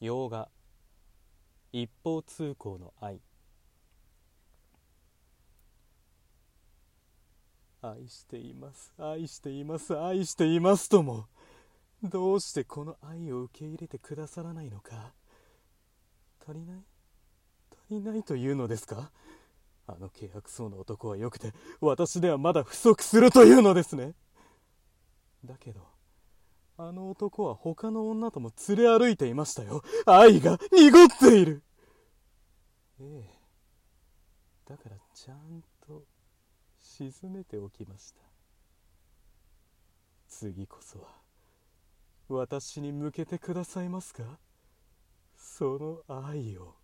洋画一方通行の愛。愛しています。愛しています。愛していますともどうしてこの愛を受け入れてくださらないのか。足りない？足りないというのですか？あの契約そうな男はよくて私ではまだ不足するというのですね。だけどあの男は他の女とも連れ歩いていましたよ。愛が濁っている。ええ。だからちゃんと沈めておきました。次こそは私に向けてくださいますか？その愛を。